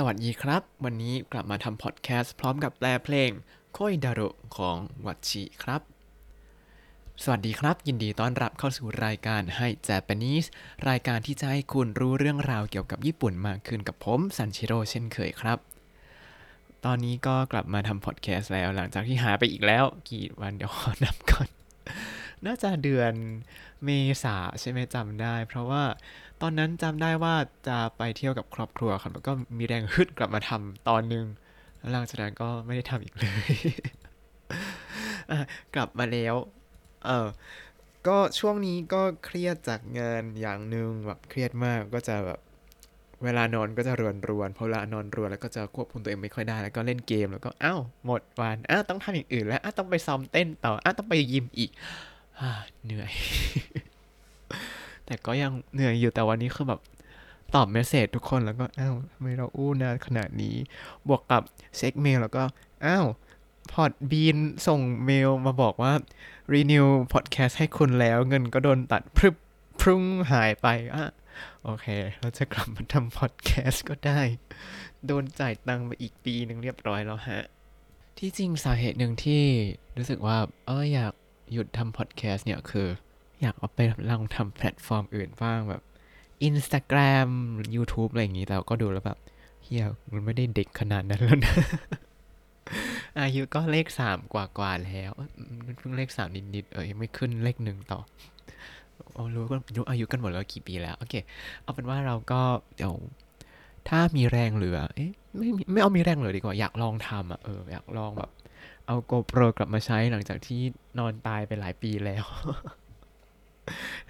สวัสดีครับ วันนี้กลับมาทำพอดแคสต์พร้อมกับแปลเพลงโคยดารุของวัตชิครับ สวัสดีครับ ยินดีต้อนรับเข้าสู่รายการให้ Japanese รายการที่จะให้คุณรู้เรื่องราวเกี่ยวกับญี่ปุ่นมากขึ้นกับผมซันชิโร่เช่นเคยครับ ตอนนี้ก็กลับมาทำพอดแคสต์แล้วหลังจากที่หายไปอีกแล้ว กี่วันเดี๋ยวขอนับก่อน น่าจะเดือนเมษาใช่ไหมจำได้ เพราะว่า ตอนนั้นจำได้ว่าจะไปเที่ยวกับครอบครัวครับแล้วก็มีแรงฮึดกลับมาทำตอนนึงแล้วหลังจากนั้นก็ไม่ได้ทำอีกเลย กลับมาแล้ว เออก็ช่วงนี้ก็เครียดจากงานอย่างหนึ่งแบบเครียดมากก็จะแบบเวลานอนก็จะรวนรวนพอเวลานอนรวนแล้วก็จะควบคุมตัวเองไม่ค่อยได้แล้วก็เล่นเกมแล้วก็อ้าวหมดวันอ้าวต้องทำอย่างอื่นแล้วอ้าวต้องไปซ้อมเต้นต่ออ้าวต้องไปยิมอีกอ่าเหนื่อย แต่ก็ยังเหนื่อยอยู่แต่วันนี้คือแบบตอบเมสเซจทุกคนแล้วก็อ้าวทำไมเราอู้นานขนาดนี้ บวกกับเช็คเมลแล้วก็อ้าวพอดบีนส่งเมลมาบอกว่า renew podcast ให้คุณแล้วเงินก็โดนตัดพรึบพรุ่งหายไปอะโอเค เราจะกลับมาทำพอดแคสต์ก็ได้ โดนจ่ายตังค์ไปอีกปีหนึ่งเรียบร้อยแล้วฮะ ที่จริงสาเหตุหนึ่งที่รู้สึกว่า เอออยากหยุดทำพอดแคสต์เนี่ยคือ อยากเอาไปลองทำแพลตฟอร์มอื่นบ้างแบบ Instagram YouTube อะไรอย่างนี้แต่ก็ดูแล้วแบบเฮียมันไม่ได้เด็กขนาดนั้นแล้วนะ อายุก็เลขสามกว่ากว่าแล้วเพิ่งเลขสามนิดๆเออยังไม่ขึ้นเลขหนึ่งต่อเอารู้ก็รู้อายุกันหมดแล้วกี่ปีแล้ว โอเค เอาเป็นว่าเราก็เดี๋ยวถ้ามีแรงเหลือ เอ๊ะไม่มีไม่เอามีแรงเหลือดีกว่า อยากลองทำอะเอออยากลองแบบ เอา GoPro กลับมาใช้หลังจากที่นอนตายไปหลายปีแล้ว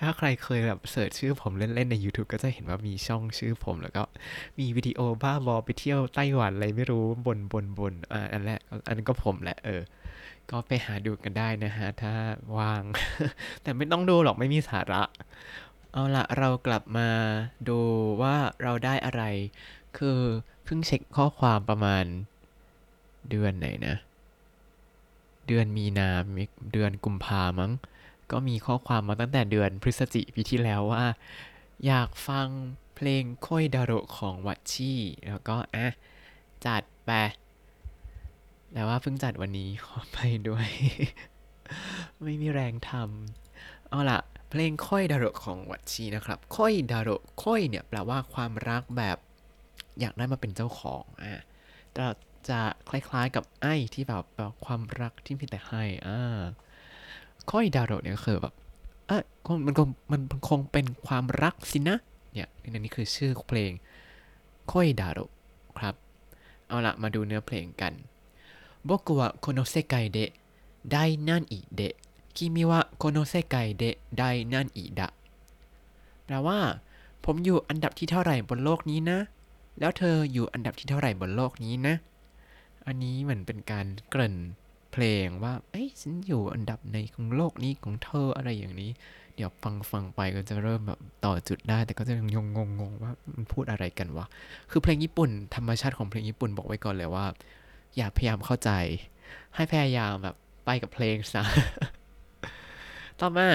ถ้าใครเคยแบบเสิร์ชชื่อผมเล่น ๆ ใน YouTube ก็จะเห็นว่ามีช่องชื่อผมแล้วก็มีวิดีโอบ้าบอไปเที่ยวไต้หวันอะไรไม่รู้บนบนบนอ่าอันแรกอันนั้นก็ผมแหละเออ ก็ไปหาดูกันได้นะฮะ ถ้าว่าง แต่ไม่ต้องดูหรอกไม่มีสาระ เอาละเรากลับมาดูว่าเราได้อะไร คือเพิ่งเช็คข้อความประมาณเดือนไหนนะ เดือนมีนาเดือนกุมภามั้ง ก็มีข้อความมาตั้งแต่เดือนพฤศจิปีที่แล้วว่า อยากฟังเพลงโคยดาโรของวัตชี่ แล้วก็อะจัดไปแต่ว่าเพิ่งจัดวันนี้ขอไปด้วย ไม่มีแรงทำเอาล่ะ เพลงค่อยดาโรของวัตชีนะครับ ค่อยดาโรค่อยเนี่ยแปลว่าความรักแบบอยากได้มาเป็นเจ้าของอะแต่จะคล้ายๆกับไอ้ที่แบบแบบความรักที่มีแต่ให้อ่า ค่อยดาโรเนี่ยคือแบบเออคงมันคงมันคงเป็นความรักสินะ เนี่ยอันนี้คือชื่อเพลงค่อยดาโรครับ เอาละมาดูเนื้อเพลงกัน 僕はこの世界で第何位で君はこの世界で第何位だแปลว่า ผมอยู่อันดับที่เท่าไหร่บนโลกนี้นะ แล้วเธออยู่อันดับที่เท่าไหร่บนโลกนี้นะ อันนี้เหมือนเป็นการเกริ่น เพลงว่า เอ้ยฉันอยู่อันดับในของโลกนี้ของเธออะไรอย่างนี้ เดี๋ยวฟังฟังไปก็จะเริ่มแบบต่อจุดได้ แต่ก็จะยังงงงงๆว่ามันพูดอะไรกันวะ คือเพลงญี่ปุ่นธรรมชาติของเพลงญี่ปุ่นบอกไว้ก่อนเลยว่า อย่าพยายามเข้าใจ ให้พยายามแบบไปกับเพลงซะ ต่อมา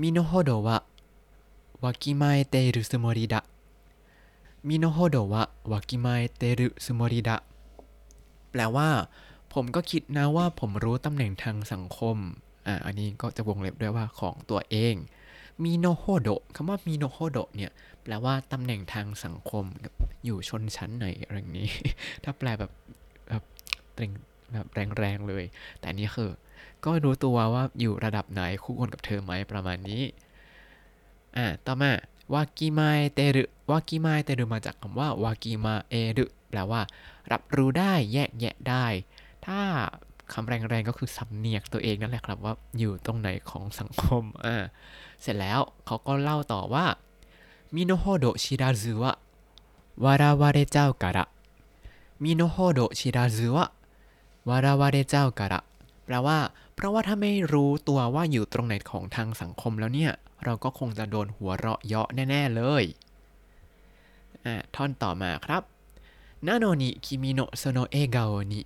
มิโนโฮโดวะวากิมาเอเตรุสโมริดะมิโนโฮโดวะวากิมาเอเตรุสโมริดะแปลว่า ผมก็คิดนะว่าผมรู้ตำแหน่งทางสังคม อ่า อันนี้ก็จะวงเล็บด้วยว่าของตัวเองมิโนโฮโดคำว่ามิโนโฮโดเนี่ย แปลว่าตำแหน่งทางสังคม อยู่ชนชั้นไหนอะไรอย่างนี้ ถ้าแปลแบบแบบเรงแบบแรงๆเลย แต่นี้คือ ก็รู้ตัวว่าอยู่ระดับไหนคู่ควรกับเธอไหมประมาณนี้ อ่า ต่อมาวากิมาเอเตรุวากิมาเอเตรุมาจากคำว่าวากิมาเอรุแปลว่า รับรู้ได้แยกแยะได้ ถ้าคำแรงๆก็คือสำเนียกตัวเองนั่นแหละครับว่าอยู่ตรงไหนของสังคมอ่าเสร็จแล้วเขาก็เล่าต่อว่า身の程知らずは笑われちゃうから 身の程知らずは笑われちゃうからแปลว่า เพราะว่าถ้าไม่รู้ตัวว่าอยู่ตรงไหนของทางสังคมแล้วเนี่ย เราก็คงจะโดนหัวเราะเยาะแน่ ๆ เลยอ่าท่อนต่อมาครับなのに君のその笑顔に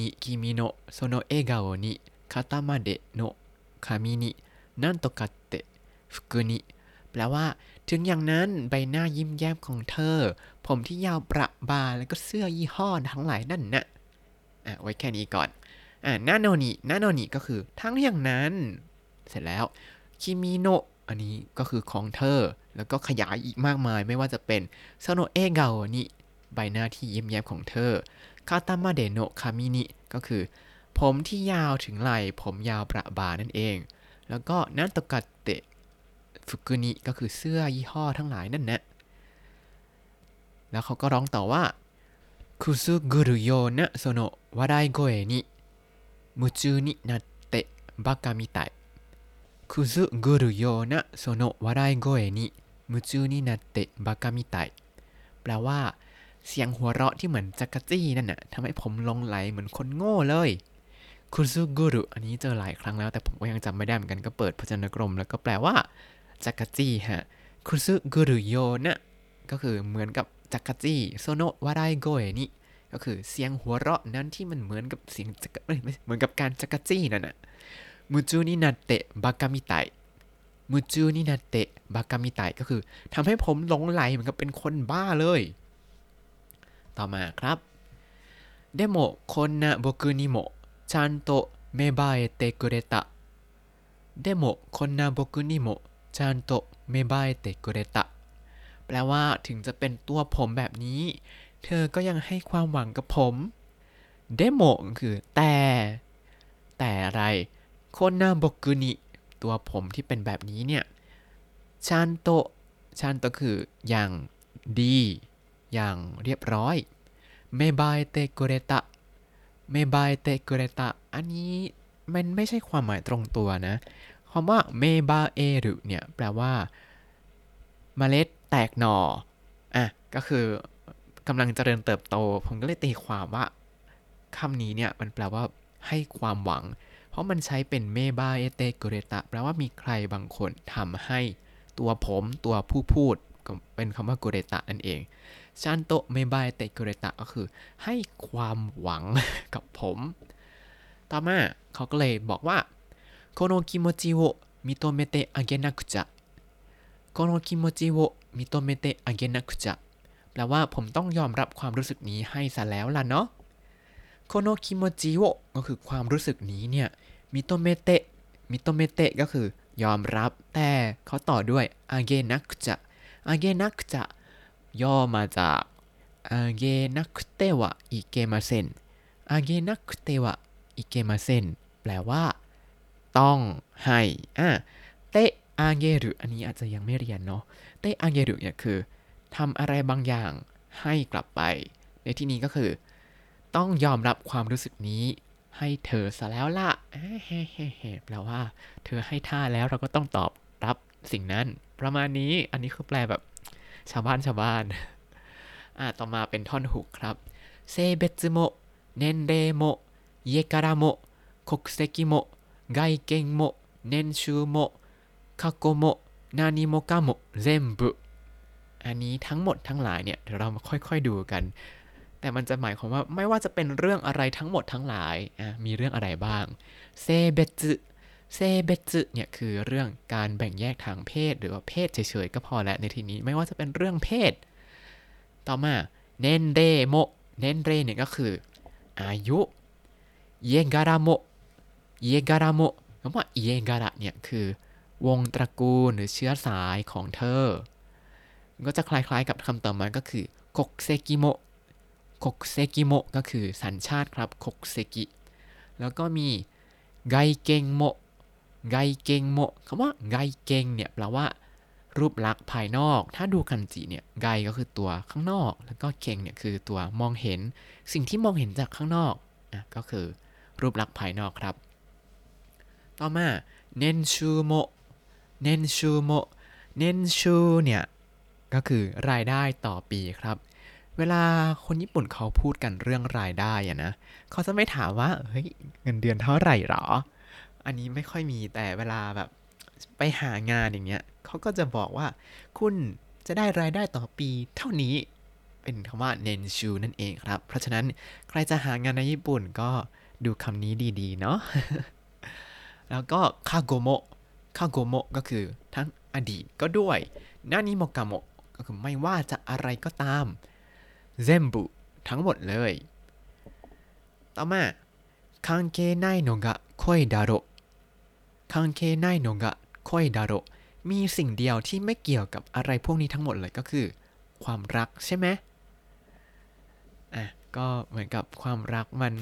に君のその笑顔に肩までの髪になんとかって服にแปลว่า ถึงอย่างนั้นใบหน้ายิ้มแย้มของเธอ ผมที่ยาวประบ่าแล้วก็เสื้อยี่ห้อทั้งหลายนั่นนะอะไว้แค่นี้ก่อนอ่า なのに なのにก็คือทั้งอย่างนั้น เสร็จแล้วคิมิโนะ อันนี้ก็คือของเธอ แล้วก็ขยายอีกมากมาย ไม่ว่าจะเป็นその笑顔にใบหน้าที่ยิ้มแย้มของเธอ肩までの髪にก็คือ ผมที่ยาวถึงไหล่ผมยาวประบ่านั่นเอง แล้วก็なんとかって服にก็คือเสื้อยี่ห้อทั้งหลายนั่นนะแล้วเขาก็ร้องต่อว่าくすぐるようなその笑い声に夢中になって馬鹿みたい くすぐるよนะโซโนะวารายโกเอนิมุจูนินาเตะบากามิไตแปลว่า เสียงหัวเราะที่เหมือนจักรจี้นั่นน่ะทำให้ผมลงไหลเหมือนคนโง่เลยคุซุกุรุอันนี้เจอหลายครั้งแล้วแต่ผมก็ยังจำไม่ได้เหมือนกันก็เปิดพจนกรม แล้วก็แปลว่าจักรจี้ฮะคุซุกุรุโยนะก็คือเหมือนกับจักรจี้โซโนะวารายโกเอนิก็คือเสียงหัวเราะนั้นที่มันเหมือนกับเสียงจักรเอ้ยไม่เหมือนกับการจักรจี้นั่นน่ะ มุจูนินาเตะบากามิไตมุจูนินาเตะบากามิไตก็คือทำให้ผมหลงไหลเหมือนกับเป็นคนบ้าเลย ต่อมาครับでもこんな僕にもちゃんと芽生えてくれたでもこんな僕にもちゃんと芽生えてくれたแปลว่าถึงจะเป็นตัวผมแบบนี้ เธอก็ยังให้ความหวังกับผมเดโมคือแต่ แต่อะไร こんな僕に ตัวผมที่เป็นแบบนี้เนี่ยちゃんとちゃんと คืออย่างดี อย่างเรียบร้อย芽生えてくれた芽生えてくれた อันนี้มันไม่ใช่ความหมายตรงตัวนะคำว่าเมบาเอรุเนี่ยแปลว่าเมล็ดแตกหน่ออะก็คือกำลังเจริญเติบโต ผมก็เลยตีความว่าคำนี้เนี่ยมันแปลว่าให้ความหวัง เพราะมันใช้เป็น芽生えてくれた แปลว่ามีใครบางคนทำให้ตัวผมตัวผู้พูดเป็นคำว่าくれた นั่นเองちゃんと芽生えてくれた ก็คือ ให้ความหวังกับผม ต่อมาเขาก็เลยบอกว่าこの気持ちを認めてあげなくちゃこの気持ちを認めてあげなくちゃ แปลว่าผมต้องยอมรับความรู้สึกนี้ให้ซะแล้วล่ะเนาะこの気持ちを ก็คือความรู้สึกนี้เนี่ย 認めて認めて ก็คือยอมรับแต่เขาต่อด้วยあげなくちゃあげなくちゃ ย่อมาจาก あげなくてはいけませんあげなくてはいけません แปลว่า ต้องให้อะเตะอาเกรุอันนี้อาจจะยังไม่เรียนเนาะเตะอาเกรุเนี่ยคือทำอะไรบางอย่างให้กลับไป ในที่นี้ก็คือ ต้องยอมรับความรู้สึกนี้ ให้เธอซะแล้วล่ะแปลว่า เธอให้ท่าแล้วเราก็ต้องตอบรับสิ่งนั้น ประมาณนี้ อันนี้คือแปลแบบชาวบ้านชาวบ้าน อ่า ต่อมาเป็นท่อนหุกครับเซเบซโม年齢も家柄も国籍も外見も年収も過去も何もかも全部 อันนี้ทั้งหมดทั้งหลายเนี่ยเดี๋ยวเรามาค่อยๆดูกัน แต่มันจะหมายความว่าไม่ว่าจะเป็นเรื่องอะไรทั้งหมดทั้งหลายมีเรื่องอะไรบ้างเซเบซึเซเบซึเนี่ยคือเรื่องการแบ่งแยกทางเพศ หรือว่าเพศเฉยๆก็พอแล้วในที่นี้ไม่ว่าจะเป็นเรื่องเพศ ต่อมา 年齢も年齢 เนี่ยก็คืออายุเยการาโมเยการาโมคำว่าเยการะเนี่ยคือวงตระกูลหรือเชื้อสายของเธอ ก็จะคล้ายๆกับคำต่อมาก็คือ国籍も 国籍も ก็คือสัญชาติครับ 国籍 แล้วก็มี外見も外見も คำว่า 外見 เนี่ยแปลว่า รูปลักษณ์ภายนอก ถ้าดูคันจิเนี่ยไกก็คือตัวข้างนอก แล้วก็เกงเนี่ยคือตัวมองเห็น สิ่งที่มองเห็นจากข้างนอกอะก็คือรูปลักษณ์ภายนอกครับ ต่อมาเนนชูโมเนนชูโมเนนชูเนี่ยก็คือรายได้ต่อปีครับ เวลาคนญี่ปุ่นเขาพูดกันเรื่องรายได้อะนะเขาจะไม่ถามว่าเฮ้ยเงินเดือนเท่าไหร่หรอ อันนี้ไม่ค่อยมีแต่เวลาแบบไปหางานอย่างเงี้ยเขาก็จะบอกว่า คุณจะได้รายได้ต่อปีเท่านี้ เป็นคำว่าเนนชูนั่นเองครับ เพราะฉะนั้นใครจะหางานในญี่ปุ่นก็ดูคำนี้ดีๆ เนาะแล้วก็คาโกโมคาโกโมก็คือทั้งอดีตก็ด้วยนานิโมกาโมก็คือไม่ว่าจะอะไรก็ตาม เซมบุทั้งหมดเลย ต่อมาคังเคไนโนกะคอยดาโรคังเคไนโนกะคอยดาโรมีสิ่งเดียวที่ไม่เกี่ยวกับอะไรพวกนี้ทั้งหมดเลยก็คือ ความรักใช่ไหมอะก็เหมือนกับความรักมัน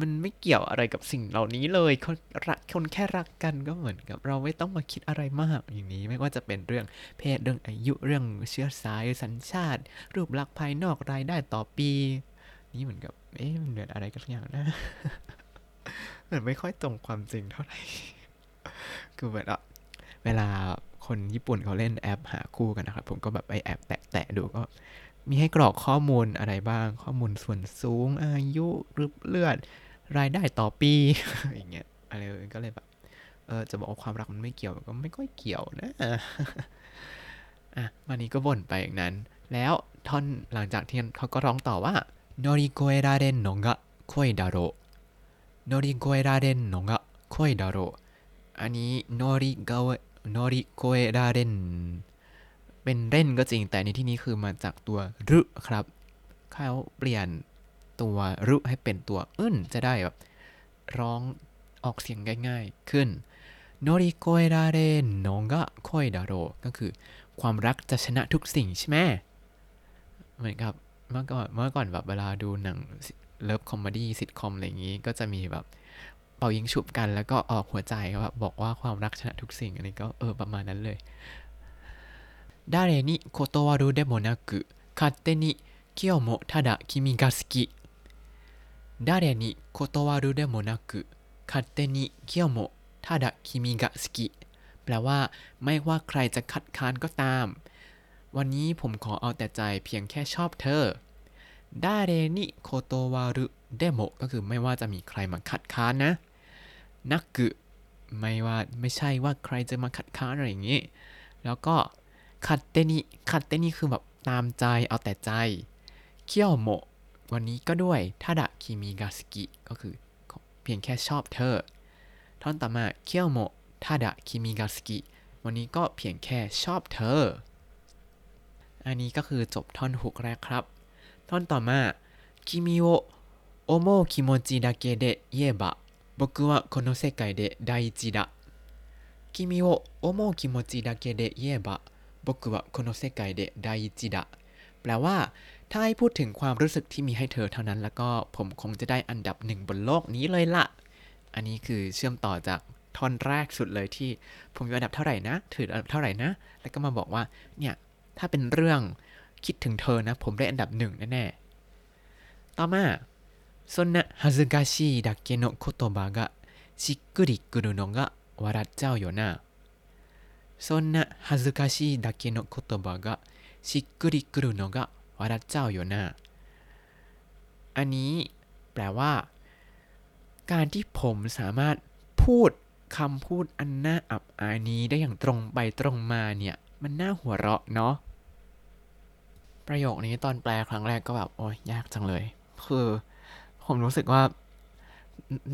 มันไม่เกี่ยวอะไรกับสิ่งเหล่านี้เลย คนรักคนแค่รักกันก็เหมือนกับ เราไม่ต้องมาคิดอะไรมากอย่างนี้ ไม่ว่าจะเป็นเรื่องเพศเรื่องอายุเรื่องเชื้อสายสัญชาติ รูปลักษณ์ภายนอกรายได้ต่อปี นี่เหมือนกับ เอ๊ะมันเหมือนอะไรกันอย่างนะเหมือนไม่ค่อยตรงความจริงเท่าไหร่คือเหมือนอะเวลาคนญี่ปุ่นเขาเล่นแอปหาคู่กันนะครับ ผมก็แบบไปแอบแตะๆดูก็ มีให้กรอกข้อมูลอะไรบ้าง ข้อมูลส่วนสูง อายุรูปเลือด รายได้ต่อปีอย่างเงี้ยอะไรก็เลยแบบเออจะบอกว่าความรักมันไม่เกี่ยวก็ไม่ค่อยเกี่ยวนะอะวันนี้ก็บ่นไปอย่างนั้น แล้วท่อนหลังจากที่เขาก็ร้องต่อว่าโนริโกเอราเรนโนงะคอยดาโรโนริโกเอราเรนโนงะคอยดาโรอันนี้โนริโกเอโนริโกเอราเรน เป็นเร่นก็จริง แต่ในที่นี้คือมาจากตัวรึครับ เขาเปลี่ยนตัวรุให้เป็นตัวอึ้นจะได้แบบร้องออกเสียงง่ายๆขึ้น乗り越えられんのが恋だろ ก็คือความรักจะชนะทุกสิ่งใช่ไหมเหมือนกับเมื่อก่อนเมื่อก่อนแบบเวลาดูหนัง en: love comedy sitcom อะไรอย่างนี้ก็จะมีแบบเป่ายิงฉุบกันแล้วก็ออกหัวใจแบบบอกว่าความรักชนะทุกสิ่งอันนี้ก็เออประมาณนั้นเลย 誰に断るでもなく勝手に今日もただ君が好き誰に断るでもなく勝手に今日もただ君が好きแปลว่า ไม่ว่าใครจะคัดค้านก็ตาม วันนี้ผมขอเอาแต่ใจเพียงแค่ชอบเธอดาเรนิโคโตวารุเดโมก็คือไม่ว่าจะมีใครมาคัดค้านนะ นักกึไม่ว่าไม่ใช่ว่าใครจะมาคัดค้านอะไรอย่างนี้ แล้วก็ คัตเตนิคัตเตนิคือแบบตามใจเอาแต่ใจ เคียวโมวันนี้ก็ด้วยทาดะคิมิกาสกิก็คือเพียงแค่ชอบเธอ ท่อนต่อมาเคียวโมทาดะคิมิกาสกิวันนี้ก็เพียงแค่ชอบเธอ อันนี้ก็คือจบท่อนฮุกแรกครับ ท่อนต่อมาคิมิโอโอโมคิโมจิดาเกเดเยบะ僕はこの世界で第一だ君を思う気持ちだけで言えば 僕はこの世界で第一だแปลว่า ถ้าให้พูดถึงความรู้สึกที่มีให้เธอเท่านั้น แล้วก็ผมคงจะได้อันดับหนึ่งบนโลกนี้เลยละอันนี้คือเชื่อมต่อจากท่อนแรกสุดเลยที่ผมอยู่อันดับเท่าไหร่นะ ถืออันดับเท่าไหร่นะ แล้วก็มาบอกว่า เนี่ย ถ้าเป็นเรื่องคิดถึงเธอนะ ผมได้อันดับหนึ่งแน่ๆต่อมาそんな恥ずかしいだけの言葉がしっくりくるのが笑っちゃうよな そんな恥ずかしいだけの言葉がしっくりくるのが笑っちゃうよなอันนี้แปลว่า การที่ผมสามารถพูดคำพูดอันน่าอับอายนี้ได้อย่างตรงไปตรงมาเนี่ย มันน่าหัวเราะเนาะ ประโยคนี้ตอนแปลครั้งแรกก็แบบ โอ้ยยากจังเลย คือผมรู้สึกว่า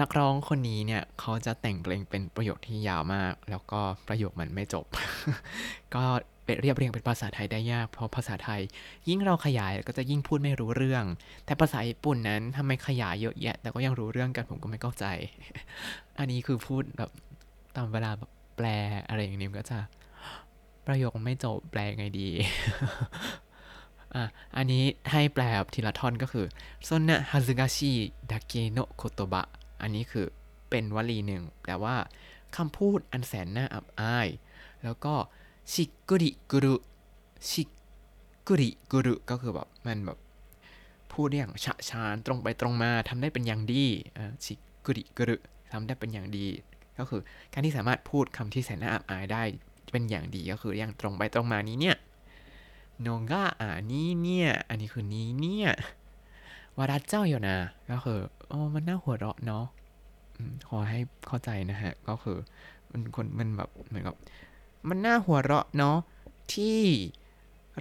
นักร้องคนนี้เนี่ยเขาจะแต่งเพลงเป็นประโยคที่ยาวมาก แล้วก็ประโยคมันไม่จบ ก็เรียบเรียงเป็นภาษาไทยได้ยาก เพราะภาษาไทย ยิ่งเราขยายก็จะยิ่งพูดไม่รู้เรื่อง แต่ภาษาญี่ปุ่นนั้นทำไมขยายเยอะแยะ แต่ก็ยังรู้เรื่องกันผมก็ไม่เข้าใจ อันนี้คือพูดแบบตามเวลาแบบแปลอะไรอย่างนี้ก็จะประโยคไม่จบแปลไงดีอะอันนี้ให้แปลทีละท่อนก็คือซนนะฮาซึกาชิดาเอันนี้คือเป็นวลีหนึ่งแปลว่าคำพูดอันแสนน่าอับอาย แล้วก็ชิกุริกุรุชิกุริกุรุก็คือแบบมันแบบพูดอย่างฉะฉานตรงไปตรงมาทำได้เป็นอย่างดีชิกุริกุรุทำได้เป็นอย่างดี ก็คือการที่สามารถพูดคำที่แสนน่าอับอายได้เป็นอย่างดีก็คืออย่างตรงไปตรงมานี้เนี่ยโนงะอ่านี้เนี่ย อันนี้คือนี้เนี่ย วาระเจ้าอยู่นะ ก็คือโอ้มันน่าหัวเราะเนาะขอให้เข้าใจนะฮะ ก็คือมันคนมันแบบเหมือนกับมันน่าหัวเราะเนาะที่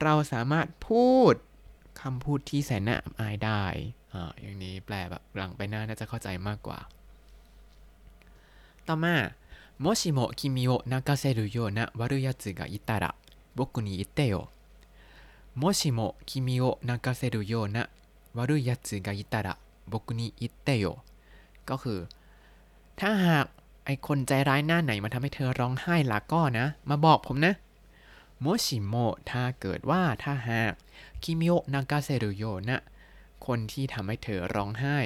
เราสามารถพูดคำพูดที่แสนน่าอายได้อ่าอย่างนี้แปลแบบหลังไปหน้าน่าจะเข้าใจมากกว่า ต่อมา もしも君を泣かせるような悪い奴がいたら僕に言ってよもしも君を泣かせるような 悪い奴がいたら僕に言ってよก็คือ ถ้าหากไอคนใจร้ายหน้าไหนมาทำให้เธอร้องไห้ล่ะก็นะ มาบอกผมนะโมชิโมถ้าเกิดว่าถ้าหากคิมิโอะนากาเซรุโยนะ คนที่ทำให้เธอร้องไห้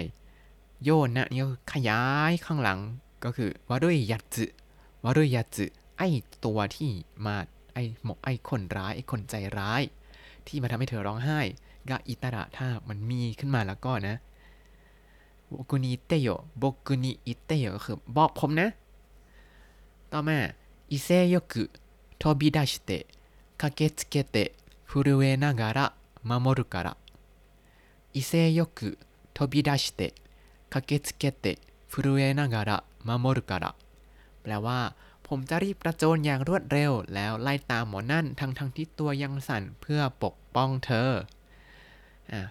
โยนะนี่ก็คือขยายข้างหลังก็คือวารุยยัตสึวารุยยัตสึไอตัวที่มาไอหมกไอคนร้ายไอคนใจร้าย ที่มาทำให้เธอร้องไห้กาอิตระถ้ามันมีขึ้นมาแล้วก็นะโบกุนิเตโยโบกุนิอิเตโยก็คือบอกผมนะ ต่อมาอิเซโยกุทบิดาชเตคาเกะเกเตฟุรุเอนากระมามอรุการะอิเซโยกุโทบิดาชิเตะคาเกะเกเตะฟุรุเอะนากระมามอรุการะแปลว่า ผมจะรีบกระโจนอย่างรวดเร็ว แล้วไล่ตามหมอนั่นทั้งทั้งที่ตัวยังสั่นเพื่อปกป้องเธอ อะ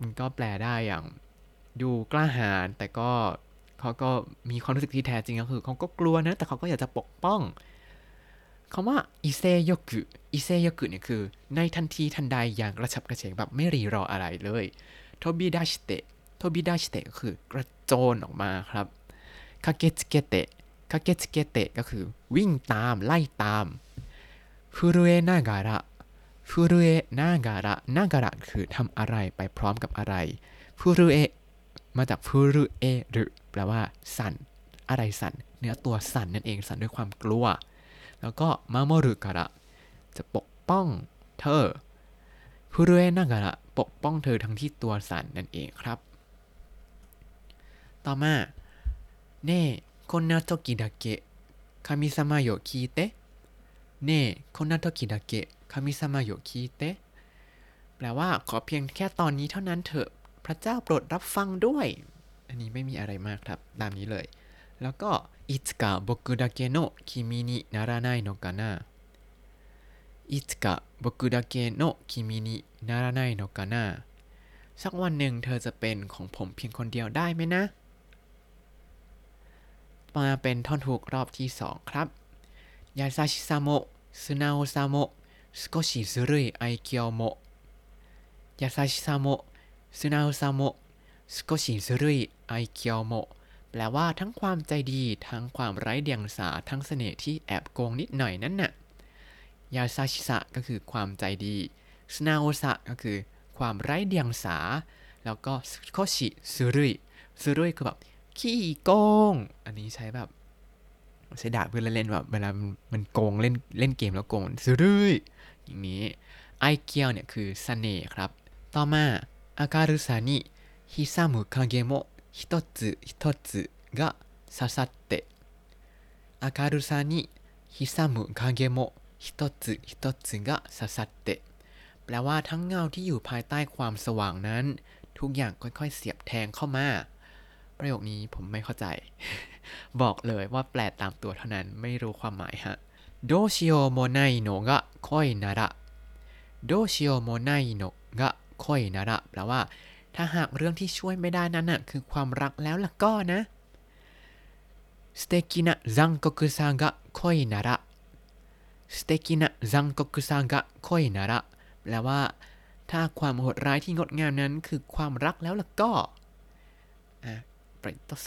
มันก็แปลได้อย่างดูกล้าหาญแต่ก็เขาก็มีความรู้สึกที่แท้จริงก็คือเขาก็กลัวนะ แต่เขาก็อยากจะปกป้องคำว่า勢いよく勢いよく เนี่ยคือ ในทันทีทันใดอย่างกระฉับกระเฉงแบบไม่รีรออะไรเลย飛び出して飛び出して ก็คือกระโจนออกมาครับ駆けつけて 駆けつけて ก็คือวิ่งตามไล่ตาม震えながら震えながらながら คือทำอะไรไปพร้อมกับอะไรฟูรุเอมาจากฟูรุเอหรือแปลว่าสั่น อะไรสั่น เนื้อตัวสั่นนั่นเองสั่นด้วยความกลัว แล้วก็มาโมรุการะจะปกป้องเธอฟูรุเอนาการะปกป้องเธอทั้งที่ตัวสั่นนั่นเองครับ ต่อมาเน่ こんな時だけ神様よ聞いてねえこんな時だけ神様よ聞いてแปลว่าขอเพียงแค่ตอนนี้เท่านั้นเถอะ พระเจ้าโปรดรับฟังด้วย อันนี้ไม่มีอะไรมากครับ ตามนี้เลย แล้วก็いつか僕だけの君にならないのかないつか僕だけの君にならないのかなสักวันหนึ่งเธอจะเป็นของผมเพียงคนเดียวได้ไหมนะ มาเป็นท่อนฮุกรอบที่สองครับยาซาชิซาโมะซึนาโอซาโมะ少しずるい愛嬌も優しさも素直さも少しずるい愛嬌も แปลว่าทั้งความใจดี ทั้งความไร้เดียงสา ทั้งเสน่ห์ที่แอบโกงนิดหน่อยนั่นน่ะ優しさ ก็คือความใจดีซึนาโอซะก็คือความไร้เดียงสา แล้วก็少しずるいずるい คือแบบ ขี้โกง อันนี้ใช้แบบใช้ด่าเพื่อนเล่นแบบเวลามันโกงเล่นเล่นเกมแล้วโกงซื้อด้วยอย่างนี้ไอเกียวเนี่ยคือเสน่ห์ครับ ต่อมา明るさに潜む影もひとつひとつが刺さって明るさに潜む影もひとつひとつが刺さって แปลว่าทั้งเงาที่อยู่ภายใต้ความสว่างนั้น ทุกอย่างค่อยๆเสียบแทงเข้ามา ประโยคนี้ผมไม่เข้าใจ บอกเลยว่าแปลตามตัวเท่านั้นไม่รู้ความหมายฮะ どうしようもないのが恋ならどうしようもないのが恋なら แปลว่า ถ้าหากเรื่องที่ช่วยไม่ได้นั้นน่ะคือความรักแล้วล่ะก็นะ素敵な残酷さが恋なら素敵な残酷さが恋なら แปลว่า ถ้าความโหดร้ายที่งดงามนั้นคือความรักแล้วล่ะก็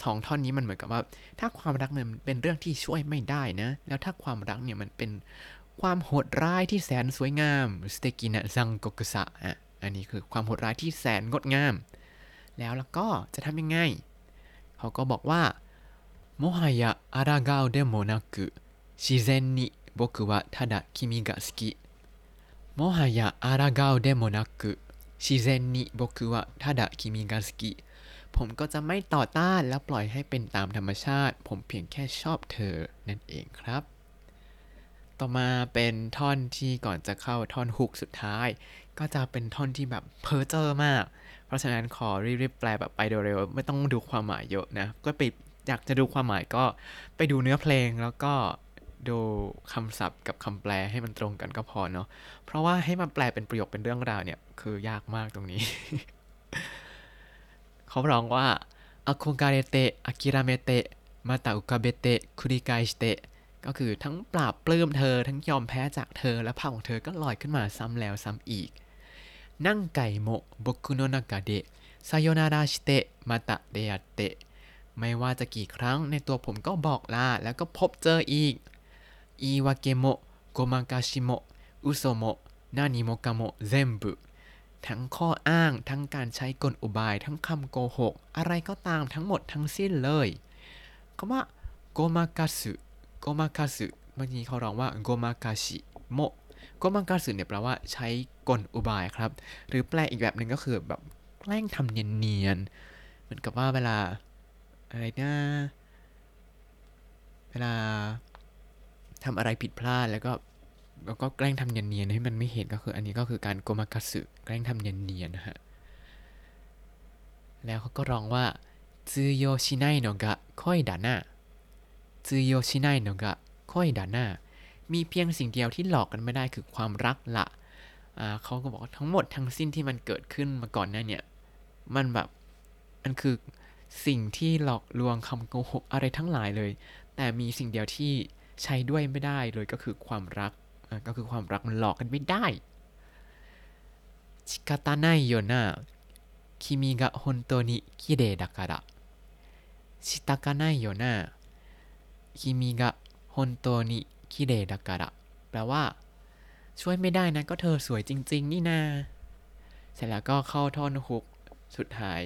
สองท่อนนี้มันเหมือนกับว่า ถ้าความรักเนี่ยเป็นเรื่องที่ช่วยไม่ได้นะ แล้วถ้าความรักเนี่ยมันเป็นความโหดร้ายที่แสนสวยงามสเตกินะซังโกกุสะอะอันนี้คือความโหดร้ายที่แสนงดงาม แล้วแล้วก็จะทำยังไง เขาก็บอกว่าโมฮายะอารากาวเดโมนักุชิเซนนิ僕はただ君が好きもはや抗うでもなく自然に僕はただ君が好き ผมก็จะไม่ต่อต้านและปล่อยให้เป็นตามธรรมชาติ ผมเพียงแค่ชอบเธอนั่นเองครับ ต่อมาเป็นท่อนที่ก่อนจะเข้าท่อน hook สุดท้าย ก็จะเป็นท่อนที่แบบเพ้อเจอมาก เพราะฉะนั้นขอรีบๆแปลแบบไปเร็วๆไม่ต้องดูความหมายเยอะนะ ก็ไปอยากจะดูความหมายก็ไปดูเนื้อเพลงแล้วก็ดูคำศัพท์กับคำแปลให้มันตรงกันก็พอเนาะ เพราะว่าให้มันแปลเป็นประโยคเป็นเรื่องราวเนี่ยคือยากมากตรงนี้ เขาร้องว่าอะโคการเตะอากิราเมเตะมาตาอุกาเบเตะคุริกายสเตะก็คือทั้งปราบปลื้มเธอทั้งยอมแพ้จากเธอและภาพของเธอก็ลอยขึ้นมาซ้ำแล้วซ้ำอีก นั่งไก่โมบกุโนนากาเดะさよならしてまた出会って ไม่ว่าจะกี่ครั้งในตัวผมก็บอกลาแล้วก็พบเจออีก言い訳もごまかしも嘘も何もかも全部 ทั้งข้ออ้าง ทั้งการใช้กลอุบาย ทั้งคำโกหก อะไรก็ตามทั้งหมดทั้งสิ้นเลยคำว่าごまかすごまかす เมื่อกี้เขาร้องว่าごまかしもごまかす เนี่ยแปลว่าใช้กลอุบายครับ หรือแปลอีกแบบหนึ่งก็คือแบบแกล้งทำเนียนๆ เหมือนกับว่าเวลาอะไรนะ เวลาทำอะไรผิดพลาดแล้วก็ แล้วก็แกล้งทำเนียนๆให้มันไม่เห็นก็คือ อันนี้ก็คือการโกมาคัสึแกล้งทำเนียนๆนะฮะแล้วเขาก็ร้องว่าซูโยชิไนโนกะค่อยดาน่าซูโยชิไนโนกะค่อยดาน่ามีเพียงสิ่งเดียวที่หลอกกันไม่ได้คือความรักละอ่าเขาก็บอกทั้งหมดทั้งสิ้นที่มันเกิดขึ้นมาก่อนหน้าเนี่ยมันแบบมันคือสิ่งที่หลอกลวงคำโกหกอะไรทั้งหลายเลย แต่มีสิ่งเดียวที่ใช้ด้วยไม่ได้เลยก็คือความรัก ก็คือความรักมันหลอกกันไม่ได้ชิกาตาไนโยนะคิมิกะฮอนโตนิคิเรดะการะชิตากาไนโยนะคิมิกะฮอนโตนิคิเรดะการะแปลว่า ช่วยไม่ได้นะ ก็เธอสวยจริง ๆ นี่นาเสร็จแล้วก็เข้าท่อนฮุกสุดท้าย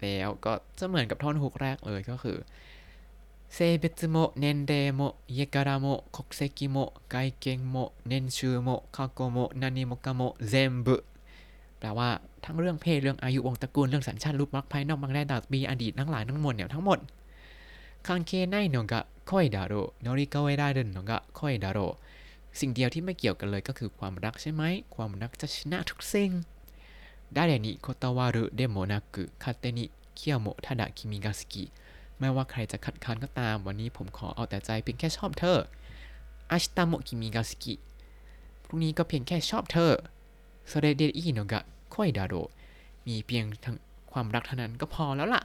แล้วก็จะเหมือนกับท่อนฮุกแรกเลยก็คือ 性別も年齢も家柄も国籍も外見も年収も過去も何もかも全部แปลว่าทั้งเรื่องเพศเรื่องอายุวงศ์ตระกูลเรื่องสัญชาติรูปลักษณ์ภายนอกบางแดนดาบีอดีตทั้งหลายทั้งมวลเนี่ยทั้งหมดคังเคไนโนกะค่อยดาโรโนริกาเวไดเดนโนกะค่อยดาโรสิ่งเดียวที่ไม่เกี่ยวกันเลยก็คือความรักใช่ไหม ความรักจะชนะทุกสิ่งได้เดนิโคตาวารุเดโมนากุคาเตนิเคียวโมทาดะคิมิกาสกิ ไม่ว่าใครจะคัดค้านก็ตาม วันนี้ผมขอเอาแต่ใจเพียงแค่ชอบเธออาชิตาโมคิมิกาสกิพรุ่งนี้ก็เพียงแค่ชอบเธอそれでいいのが恋だろมีเพียงทั้งความรักเท่านั้นก็พอแล้วล่ะ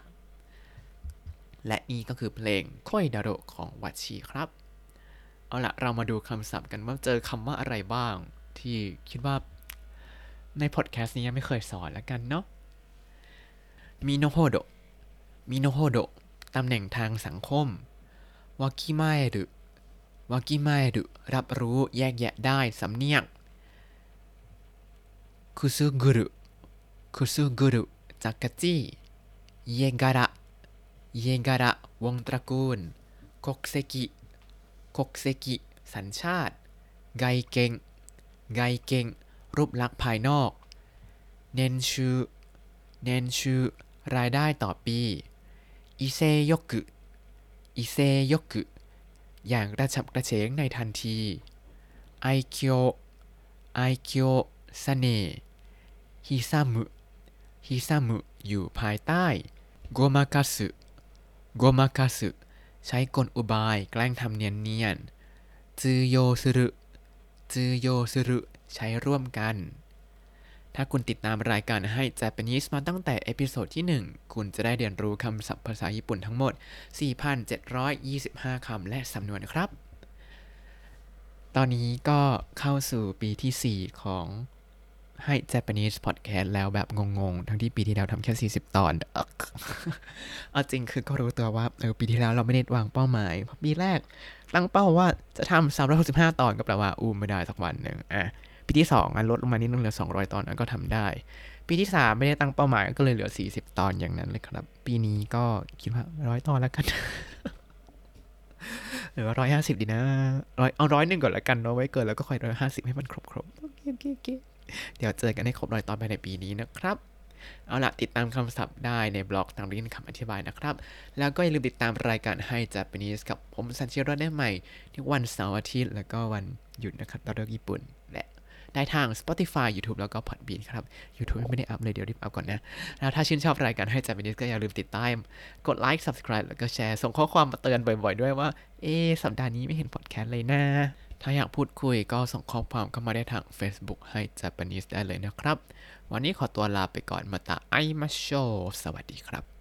และนี่ก็คือเพลง恋だろ ของ wacci ครับ เอาละเรามาดูคำศัพท์กันว่าเจอคำว่าอะไรบ้าง ที่คิดว่าในพอดแคสต์นี้ยังไม่เคยสอนแล้วกันเนาะมิโนโฮโดมิโนโฮโด ตำแหน่งทางสังคมわきまえる わきまえるรับรู้แยกแยะได้สำเหนียกคุซุกุรุคุซุกุรุจักรจี้เยการะเยการะวงตระกูล国籍 国籍สัญชาติ 外見 外見รูปลักษณ์ภายนอก 年収 年収 รายได้ต่อปี 勢いよく 勢いよくอย่างกระฉับกระเฉงในทันทีไอเคียวไอเคียวเสน่ฮิซามุฮิซามุอยู่ภายใต้ごまかす ごまかすใช้กลอุบายแกล้งทำเนียนเนียน通用する 通用するใช้ร่วมกัน ถ้าคุณติดตามรายการให้ Japanese มาตั้งแต่ episode ที่ 1 คุณจะได้เรียนรู้คำศัพท์ภาษาญี่ปุ่นทั้งหมด 4,725 คำและสำนวนครับ ตอนนี้ก็เข้าสู่ปีที่ 4 ของให้ Japanese Podcast แล้วแบบงงๆ ทั้งที่ปีที่แล้วทำแค่ 40 ตอน เอาจริงคือก็รู้ตัวว่าเออปีที่แล้วเราไม่ได้วางเป้าหมายเพราะปีแรกตั้งเป้าว่าจะทำ365 ตอนก็แปลว่าอูมไม่ได้สักวันหนึ่งอะ ปีที่ 2อะลดลงมานิดนึงเหลือ 200 ตอนนั้นก็ทำได้ ปีที่ 3 ไม่ได้ตั้งเป้าหมายก็เลยเหลือ 40 ตอนอย่างนั้นเลยครับ ปีนี้ก็คิดว่าร้อยตอนแล้วกันหรือว่าร้อยห้าสิบดีนะร้อยเอาร้อยหนึ่งก่อนละกันเนาะไว้เกินแล้วก็ค่อยร้อยห้าสิบให้มันครบครบๆโอเคโอเคโอเคเดี๋ยวเจอกันให้ครบร้อยตอนภายในปีนี้นะครับ เอาละติดตามคำศัพท์ได้ในบล็อกตามลิงก์คำอธิบายนะครับ แล้วก็อย่าลืมติดตามรายการให้ Japanese กับผมซันเชียร์ได้ใหม่ทุกวันเสาร์อาทิตย์แล้วก็วันหยุดนะครับตอนเลิกญี่ปุ่นและ ได้ทาง Spotify YouTube แล้วก็ Podbean ครับ YouTube ไม่ได้อัพเลยเดี๋ยวรีบอัพก่อนนะ แล้วถ้าชื่นชอบรายการให้ Japanese ก็อย่าลืมติดตาม กดไลค์ Subscribe แล้วก็แชร์ส่งข้อความมาเตือนบ่อยๆ ด้วยว่า เอ๊สัปดาห์นี้ไม่เห็นพอดแคสต์เลยนะ ถ้าอยากพูดคุยก็ส่งข้อความเข้ามาได้ทาง Facebook ให้ Japanese ได้เลยนะครับ วันนี้ขอตัวลาไปก่อนมาตาไอมาโชสวัสดีครับ